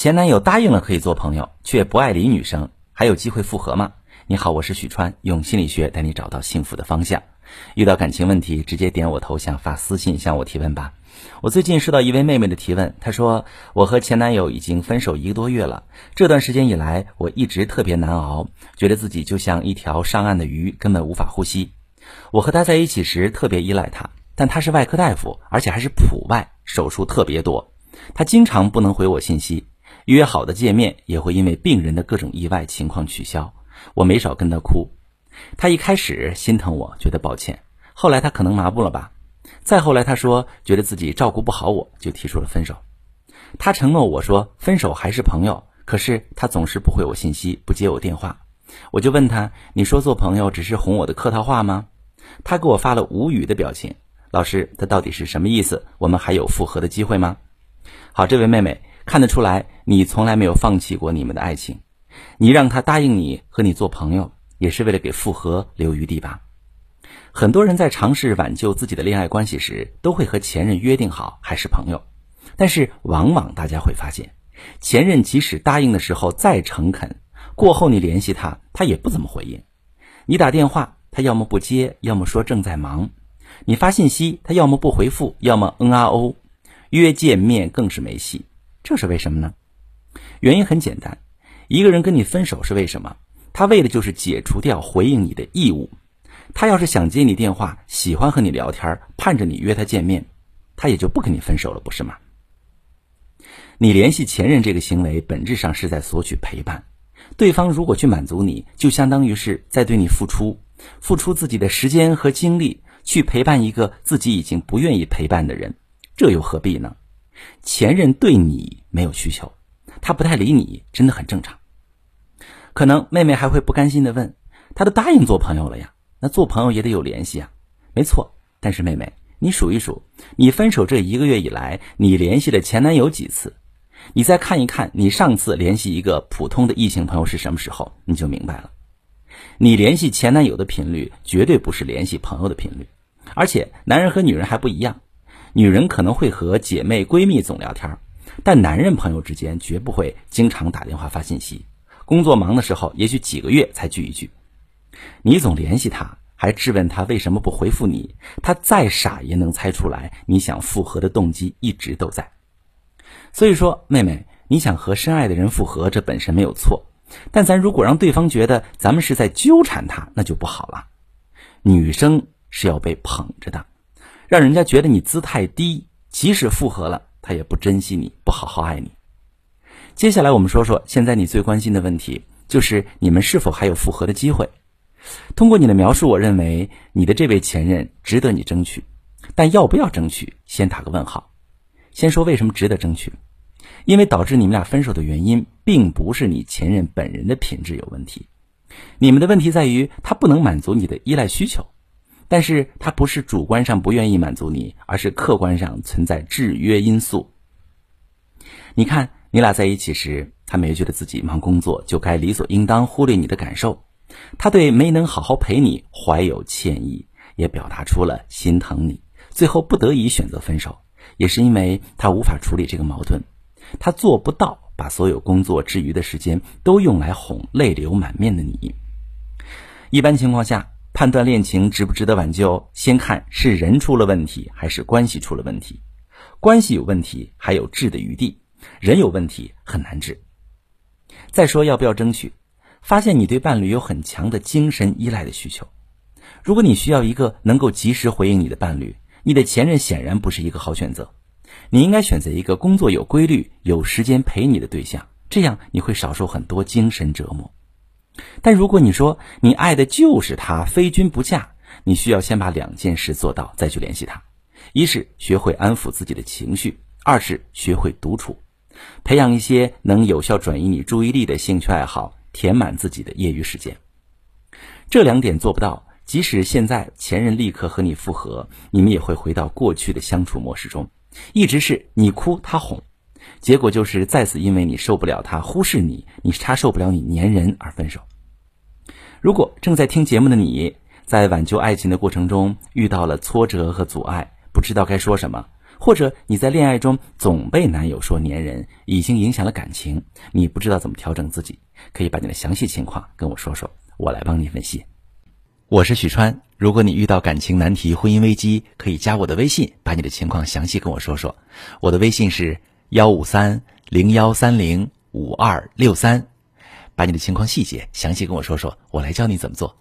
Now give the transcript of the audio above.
前男友答应了可以做朋友，却不爱理女生，还有机会复合吗？你好，我是许川，用心理学带你找到幸福的方向。遇到感情问题，直接点我头像发私信向我提问吧。我最近收到一位妹妹的提问，她说我和前男友已经分手一个多月了，这段时间以来我一直特别难熬，觉得自己就像一条上岸的鱼，根本无法呼吸。我和他在一起时特别依赖他，但他是外科大夫，而且还是普外，手术特别多，他经常不能回我信息。约好的见面也会因为病人的各种意外情况取消，我没少跟他哭。他一开始心疼我，觉得抱歉，后来他可能麻木了吧。再后来他说觉得自己照顾不好我，就提出了分手。他承诺我说分手还是朋友，可是他总是不回我信息，不接我电话。我就问他，你说做朋友只是哄我的客套话吗？他给我发了无语的表情。老师，他到底是什么意思？我们还有复合的机会吗？好，这位妹妹。看得出来，你从来没有放弃过你们的爱情。你让他答应你和你做朋友，也是为了给复合留余地吧。很多人在尝试挽救自己的恋爱关系时，都会和前任约定好还是朋友。但是，往往大家会发现，前任即使答应的时候再诚恳，过后你联系他，他也不怎么回应。你打电话，他要么不接，要么说正在忙；你发信息，他要么不回复，要么嗯啊哦。约见面更是没戏。这是为什么呢？原因很简单，一个人跟你分手是为什么？他为的就是解除掉回应你的义务。他要是想接你电话，喜欢和你聊天，盼着你约他见面，他也就不跟你分手了，不是吗？你联系前任这个行为，本质上是在索取陪伴。对方如果去满足你，就相当于是在对你付出，付出自己的时间和精力去陪伴一个自己已经不愿意陪伴的人，这又何必呢？前任对你没有需求，他不太理你，真的很正常。可能妹妹还会不甘心的问：“他都答应做朋友了呀，那做朋友也得有联系啊。”没错，但是妹妹，你数一数，你分手这一个月以来，你联系了前男友几次？你再看一看，你上次联系一个普通的异性朋友是什么时候？你就明白了。你联系前男友的频率，绝对不是联系朋友的频率。而且，男人和女人还不一样。女人可能会和姐妹、闺蜜总聊天，但男人朋友之间绝不会经常打电话发信息。工作忙的时候，也许几个月才聚一聚。你总联系他，还质问他为什么不回复你，他再傻也能猜出来你想复合的动机一直都在。所以说，妹妹，你想和深爱的人复合，这本身没有错，但咱如果让对方觉得咱们是在纠缠他，那就不好了。女生是要被捧着的。让人家觉得你姿态低，即使复合了，他也不珍惜你，不好好爱你。接下来我们说说现在你最关心的问题，就是你们是否还有复合的机会？通过你的描述，我认为你的这位前任值得你争取，但要不要争取，先打个问号。先说为什么值得争取，因为导致你们俩分手的原因，并不是你前任本人的品质有问题，你们的问题在于他不能满足你的依赖需求。但是他不是主观上不愿意满足你，而是客观上存在制约因素。你看，你俩在一起时，他没觉得自己忙工作就该理所应当忽略你的感受，他对没能好好陪你怀有歉意，也表达出了心疼你。最后不得已选择分手，也是因为他无法处理这个矛盾，他做不到把所有工作之余的时间都用来哄泪流满面的你。一般情况下。判断恋情值不值得挽救，先看是人出了问题还是关系出了问题。关系有问题还有治的余地，人有问题很难治。再说要不要争取？发现你对伴侣有很强的精神依赖的需求。如果你需要一个能够及时回应你的伴侣，你的前任显然不是一个好选择。你应该选择一个工作有规律、有时间陪你的对象，这样你会少受很多精神折磨。但如果你说你爱的就是他，非君不嫁，你需要先把两件事做到，再去联系他。一是学会安抚自己的情绪，二是学会独处，培养一些能有效转移你注意力的兴趣爱好，填满自己的业余时间。这两点做不到，即使现在前任立刻和你复合，你们也会回到过去的相处模式中，一直是你哭他哄。结果就是再次因为你受不了他忽视你，你他受不了你粘人而分手。如果正在听节目的你在挽救爱情的过程中遇到了挫折和阻碍，不知道该说什么，或者你在恋爱中总被男友说粘人，已经影响了感情，你不知道怎么调整自己，可以把你的详细情况跟我说说，我来帮你分析。我是许川，如果你遇到感情难题、婚姻危机，可以加我的微信，把你的情况详细跟我说说。我的微信是幺五三零幺三零五二六三，把你的情况细节详细跟我说说，我来教你怎么做。